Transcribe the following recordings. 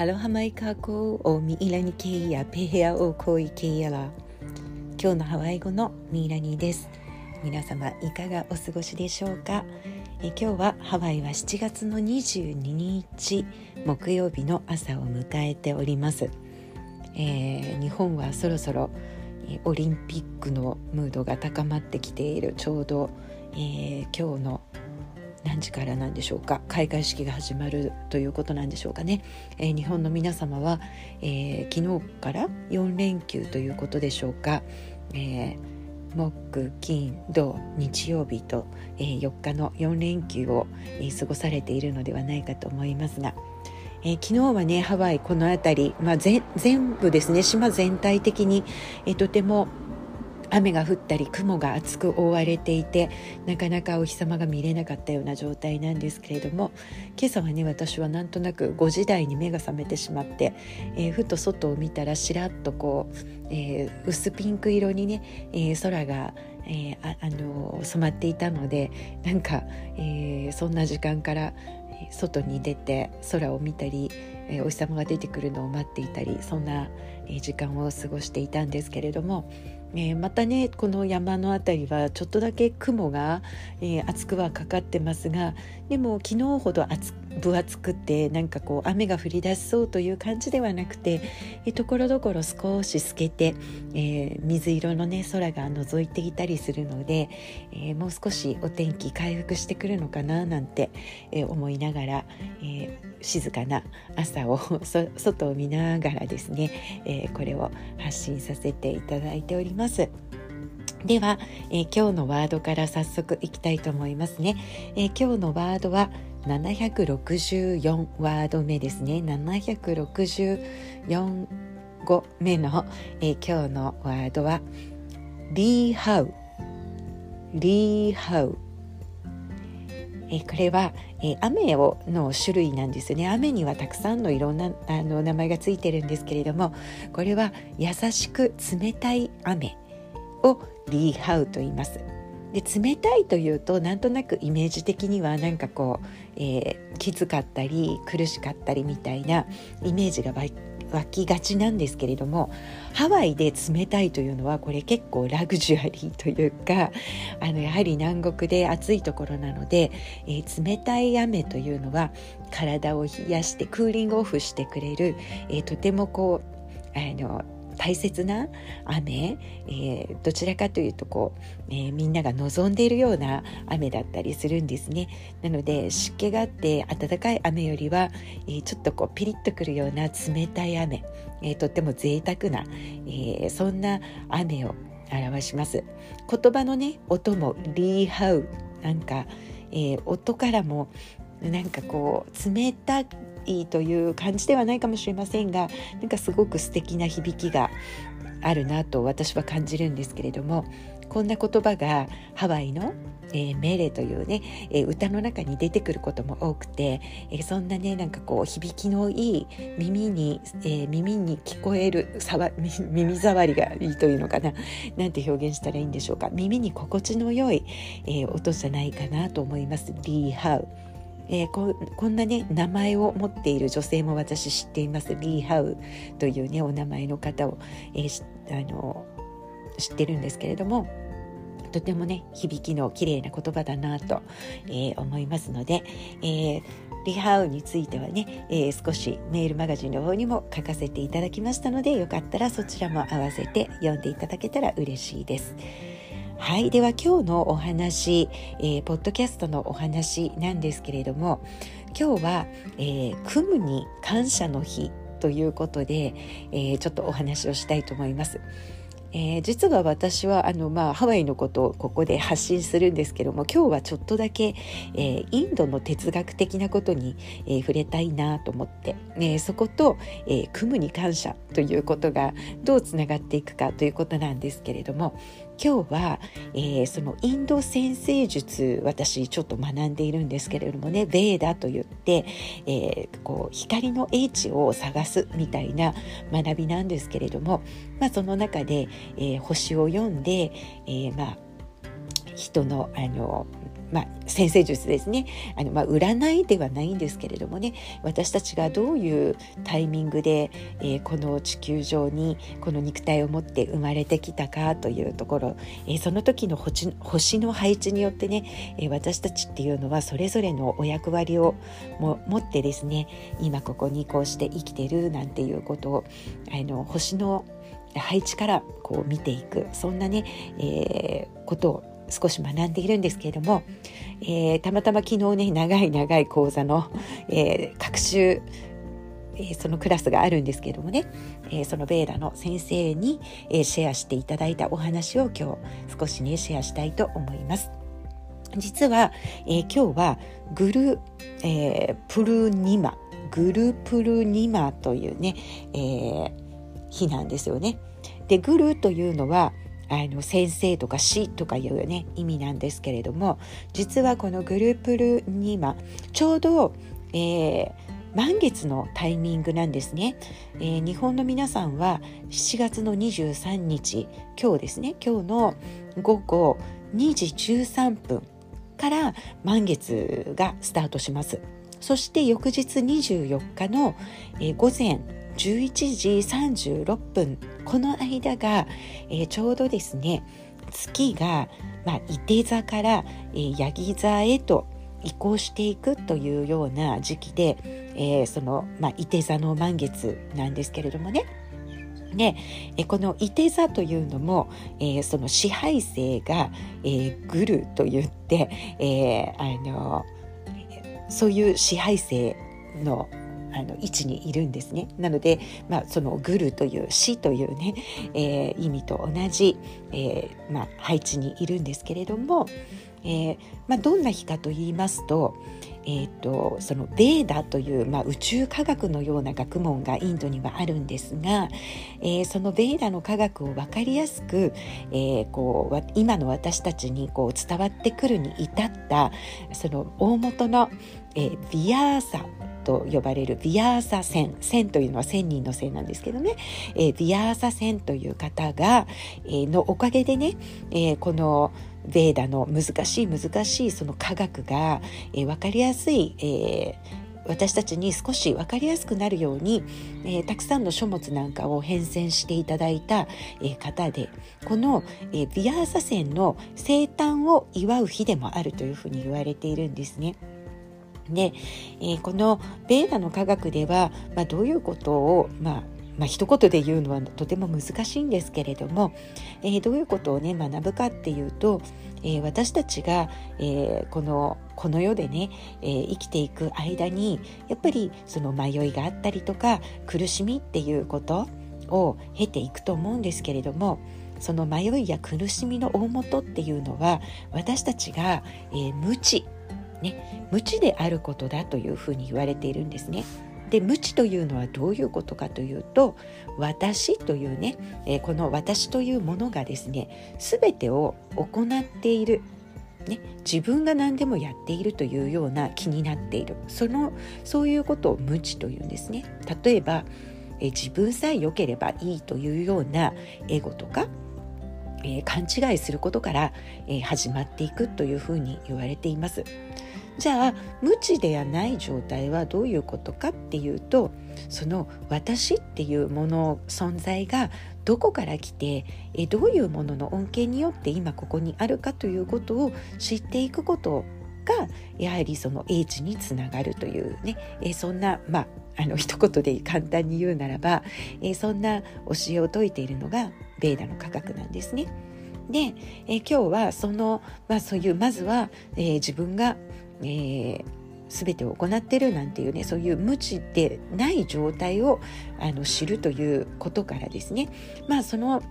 アロハマイカーコおミイラニケイヤペヘアオコイケイヤラ今日のハワイ語のミイラニです。皆様いかがお過ごしでしょうか？え今日はハワイは7月の22日木曜日の朝を迎えております、えー、日本はそろそろオリンピックのムードが高まってきている。ちょうど、えー、今日の何時からなんでしょうか？開会式が始まるということなんでしょうかね、えー、日本の皆様は、えー、昨日から4連休ということでしょうか、えー、木金土日曜日と、えー、4日の4連休を、えー、過ごされているのではないかと思いますが、えー、昨日はねハワイこの辺り、まあ、全部ですね島全体的に、えー、とても雨が降ったり雲が厚く覆われていてなかなかお日様が見れなかったような状態なんですけれども今朝はね私はなんとなく5時台に目が覚めてしまって、えー、ふと外を見たらしらっとこう、えー、薄ピンク色にね、えー、空がえー、ああの染まっていたのでなんか、えー、そんな時間から外に出て空を見たり、えー、お日様が出てくるのを待っていたりそんな、時間を過ごしていたんですけれどもえー、またねこの山の辺りはちょっとだけ雲が、えー、厚くはかかってますがでも昨日ほど厚分厚くてなんかこう雨が降り出しそうという感じではなくてところどころ少し透けて、えー、水色のね空が覗いていたりするので、えー、もう少しお天気回復してくるのかななんて、えー、思いながら、え静かな朝を 外を見ながらですね、えこれを発信させていただいております。では、え今日のワードから早速いきたいと思いますね。え今日のワードは764ワード目ですね。764語目の、えー、今日のワードはリーハウ。リーハウ。えこれは、えー、雨をの種類なんですよね。雨にはたくさんのいろんなあの名前がついてるんですけれどもこれは優しく冷たい雨をリーハウと言います。で冷たいというとなんとなくイメージ的にはなんかこう、えー、きつかったり苦しかったりみたいなイメージが湧きがちなんですけれどもハワイで冷たいというのはこれ結構ラグジュアリーというかあのやはり南国で暑いところなので、えー、冷たい雨というのは体を冷やしてクーリングオフしてくれる、えー、とてもこうあの大切な雨、えー、どちらかというとこう、えー、みんなが望んでいるような雨だったりするんですね。なので湿気があって暖かい雨よりは、えー、ちょっとこうピリッとくるような冷たい雨、えとっても贅沢な、えそんな雨を表します。言葉のね音もリーハウなんか、え音からもなんかこう冷たいいという感じではないかもしれませんがなんかすごく素敵な響きがあるなと私は感じるんですけれどもこんな言葉がハワイの、えー、メレというね、えー、歌の中に出てくることも多くて、えー、そんなねなんかこう響きのいい耳に、え耳に聞こえるさわ 耳障りがいいというのかななんて表現したらいいんでしょうか耳に心地の良い、え音じゃないかなと思います。リーハウえー、ここんなね名前を持っている女性も私知っていますリー・ハウというねお名前の方を、えー、あの知ってるんですけれどもとてもね響きの綺麗な言葉だなと、えー、思いますので、えー、リハウについてはね、えー、少しメールマガジンの方にも書かせていただきましたのでよかったらそちらも合わせて読んでいただけたら嬉しいです。はいでは今日のお話、えー、ポッドキャストのお話なんですけれども今日は、えー、クムに感謝の日ということで、えー、ちょっとお話をしたいと思います。えー、実は私はあの、まあ、ハワイのことをここで発信するんですけども今日はちょっとだけ、えー、インドの哲学的なことに、えー、触れたいなと思って、えそこと、え組むに感謝ということがどうつながっていくかということなんですけれども今日は、えそのインド先生術私ちょっと学んでいるんですけれどもねベーダと言って、えこう光の英知を探すみたいな学びなんですけれども、まあ、その中で、えー、星を読んで、え、まあ人のあのまあ、先生術ですね。あの、まあ、占いではないんですけれどもね。私たちがどういうタイミングで、えー、この地球上にこの肉体を持って生まれてきたかというところ、えー、その時の星星の配置によってね、えー、私たちっていうのはそれぞれのお役割をも持ってですね今ここにこうして生きてるなんていうことをあの星の配置からこう見ていく。そんなね、えー、ことを少し学んでいるんですけれども、えー、たまたま昨日ね長い長い講座の、えー、学習えそのクラスがあるんですけれどもね、えそのベーダの先生に、えシェアしていただいたお話を今日少しねシェアしたいと思います。実は、え今日はグル、えプルニマグルプルニマというね、え日なんですよね。でグルというのはあの先生とか死とかいうね意味なんですけれども実はこのグループルに今ちょうど、えー、満月のタイミングなんですね、えー、日本の皆さんは7月の23日今日ですね。今日の午後2時13分から満月がスタートします。そして翌日24日の、えー、午前11時36分。この間が、えー、ちょうどですね月が、まあ、伊手座から、えー、ヤギ座へと移行していくというような時期で、えー、その、まあ、伊手座の満月なんですけれどもね。でえこの伊手座というのも、えー、その支配性が、えー、グルと言って、えー、あのそういう支配性のあの位置にいるんですね。なので、まあ、そのグルという死というね、えー、意味と同じ、えーまあ、配置にいるんですけれども、えーまあ、どんな日かと言いますと,、えーと、そのベーダという、まあ、宇宙科学のような学問がインドにはあるんですが、えー、そのベーダの科学を分かりやすく、えー、こう今の私たちにこう伝わってくるに至ったその大元の、えー、ビアーサと呼ばれるビアーサ線線というのは千人の線なんですけどね、えー、ビアーサ線という方が、えー、のおかげでね、えー、このベーダの難しい難しいその科学が、えー、分かりやすい、えー私たちに少し分かりやすくなるように、えー、たくさんの書物なんかを変遷していただいた、えー、方でこの、えー、ビアーサ線の生誕を祝う日でもあるというふうに言われているんですね。で、えー、このベーダの科学では、まあ、どういうことを、まあまあ一言で言うのはとても難しいんですけれども、えー、どういうことをね学ぶかっていうと、えー、私たちが、えー、このこの世でね、えー、生きていく間にやっぱりその迷いがあったりとか苦しみっていうことを経ていくと思うんですけれどもその迷いや苦しみの大元っていうのは私たちが、えー、無知ね、無知であることだというふうに言われているんですね。で無知というのはどういうことかというと私というね、えー、この私というものがですね全てを行っている、ね、自分が何でもやっているというような気になっているそのそういうことを無知というんですね。例えば、えー、自分さえ良ければいいというようなエゴとかえー、勘違いすることから、えー、始まっていくというふうに言われています。じゃあ無知ではない状態はどういうことかっていうとその私っていうもの存在がどこから来てえどういうものの恩恵によって今ここにあるかということを知っていくことがやはりその英知につながるというねえそんなまああの一言で簡単に言うならばえそんな教えを説いているのがベーダの科学なんですね。で、え今日はその、まあ、そういうまずは、えー、自分がえー、全てを行ってるなんていうねそういう無知でない状態をあの知るということからですねまあその、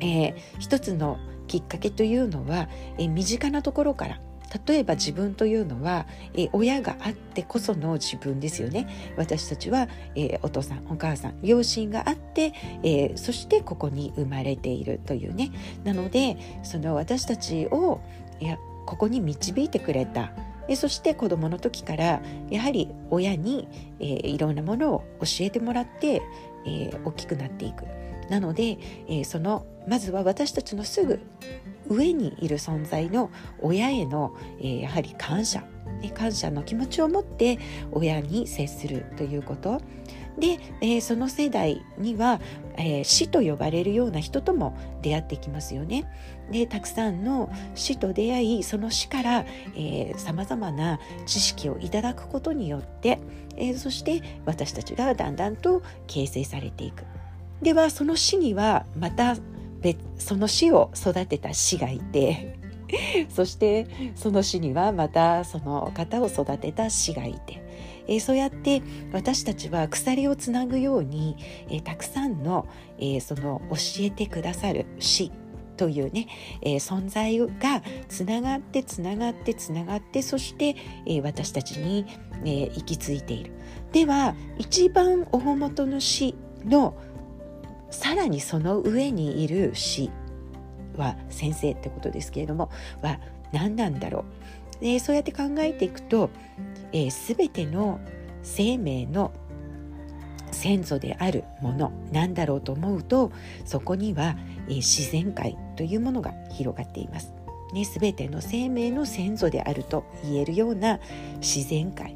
えー、一つのきっかけというのは、えー、身近なところから例えば自分というのは、えー、親があってこその自分ですよね。私たちは、えー、お父さんお母さん両親があって、えー、そしてここに生まれているというね。なのでその私たちをいやここに導いてくれた。そして子どもの時からやはり親に、えー、いろんなものを教えてもらって、えー、大きくなっていく。なので、えー、そのまずは私たちのすぐ上にいる存在の親への、えー、やはり感謝、ね、感謝の気持ちを持って親に接するということで、えー、その世代には、えー、死と呼ばれるような人とも出会ってきますよね。でたくさんの死と出会いその死からさまざまな知識をいただくことによって、えー、そして私たちがだんだんと形成されていく。ではその死にはまた別その死を育てた死がいて そしてその死にはまたその方を育てた死がいてえー、そうやって私たちは鎖をつなぐように、えー、たくさんの,、えー、その教えてくださる死というね、えー、存在がつながってつながってつながってそして、えー、私たちに、えー、行き着いている。では一番大元の死のさらにその上にいる死は先生ってことですけれどもは何なんだろう。でそうやって考えていくとえー、全ての生命の先祖であるものなんだろうと思うとそこには、えー、自然界というものが広がっています。ね、全ての生命の先祖であると言えるような自然界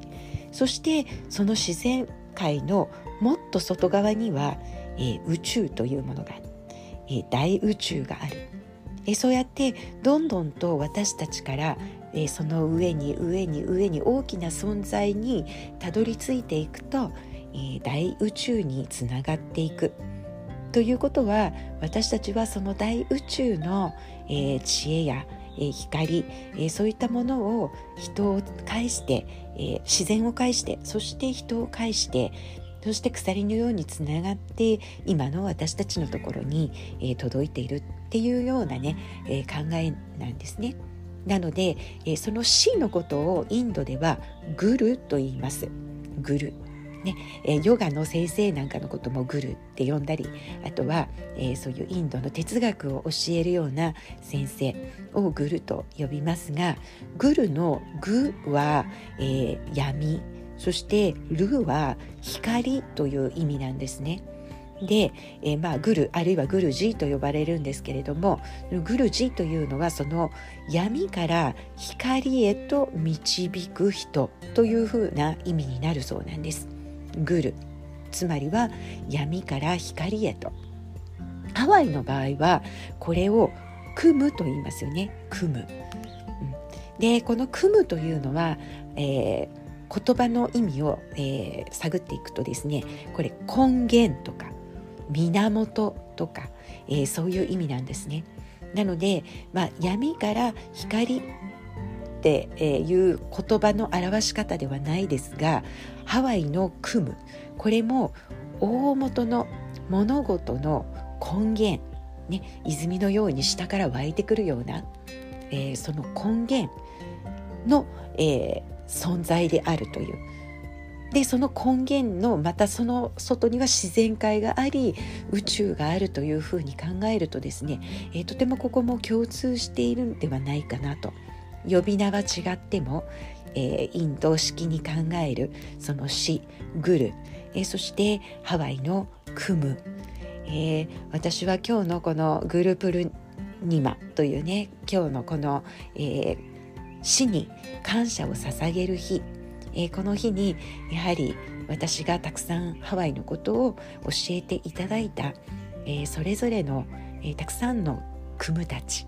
そしてその自然界のもっと外側には、えー、宇宙というものが、えー、大宇宙がある、えー、そうやってどんどんと私たちからえ、その上に上に上に大きな存在にたどり着いていくと、え、大宇宙につながっていく。ということは私たちはその大宇宙の、え、知恵や、光、そういったものを人を介して、自然を介してそして人を介してそして鎖のようにつながって今の私たちのところに、えー、届いているっていうようなね、えー、考えなんですね。なので、えー、その死のことをインドではグルと言います。グル。ねえ、ヨガの先生なんかのこともグルって呼んだりあとは、え、そういうインドの哲学を教えるような先生をグルと呼びますがグルのグは、え、闇そしてルは光という意味なんですね。で、えー、まあグルあるいはグルジーと呼ばれるんですけれどもグルジーというのはその闇から光へと導く人というふうな意味になるそうなんです。グルつまりは闇から光へと。ハワイの場合はこれを組むと言いますよね組む。でこの組むというのは、えー、言葉の意味を、えー、探っていくとですねこれ根源とか源とか、えー、そういう意味なんですね。なので、まあ、闇から光っていう言葉の表し方ではないですがハワイの「組む」これも大元の物事の根源、ね、泉のように下から湧いてくるような、えー、その根源の、えー、存在であるという。でその根源のまたその外には自然界があり宇宙があるというふうに考えるとですね、えー、とてもここも共通しているんではないかなと。呼び名は違っても、えー、インド式に考えるその死グル、えー、そしてハワイのクム、えー、私は今日のこのグルプルニマというね今日のこの、えー、死に感謝を捧げる日。えー、この日にやはり私がたくさんハワイのことを教えていただいた、えー、それぞれの、えー、たくさんのクムたち、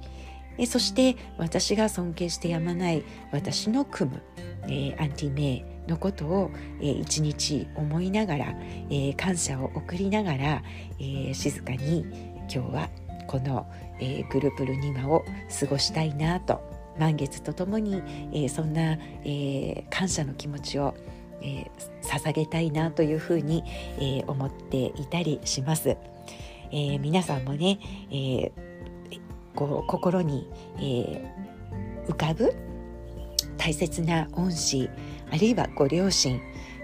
えそして私が尊敬してやまない私のクム、えアンティメイのことを、えー、一日思いながら、えー、感謝を送りながら、えー、静かに今日はこの、えー、グルプルニマを過ごしたいなと満月とともに、えー、そんな、えー、感謝の気持ちを、えー、捧げたいなというふうに、えー、思っていたりします。えー、皆さんもね、えー、こう心に、えー、浮かぶ大切な恩師あるいはご両親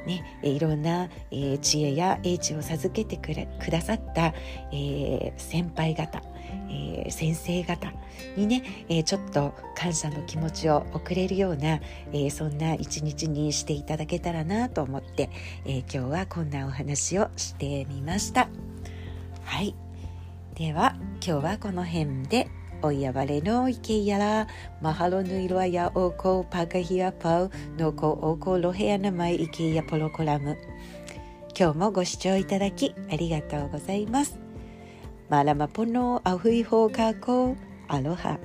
ね、いろんな、えー、知恵や英知を授けてくださった、えー、先輩方えー、先生方にね、えー、ちょっと感謝の気持ちを送れるような、えー、そんな一日にしていただけたらなと思って、え今日はこんなお話をしてみました。はい、では今日はこの辺でおいやばれのいけやらマハロヌイロアヤオコパガヒアパウノコオコロヘアナマイイケヤポロコラム。今日もご視聴いただきありがとうございます。Malamapono, ahuiho kako, aloha.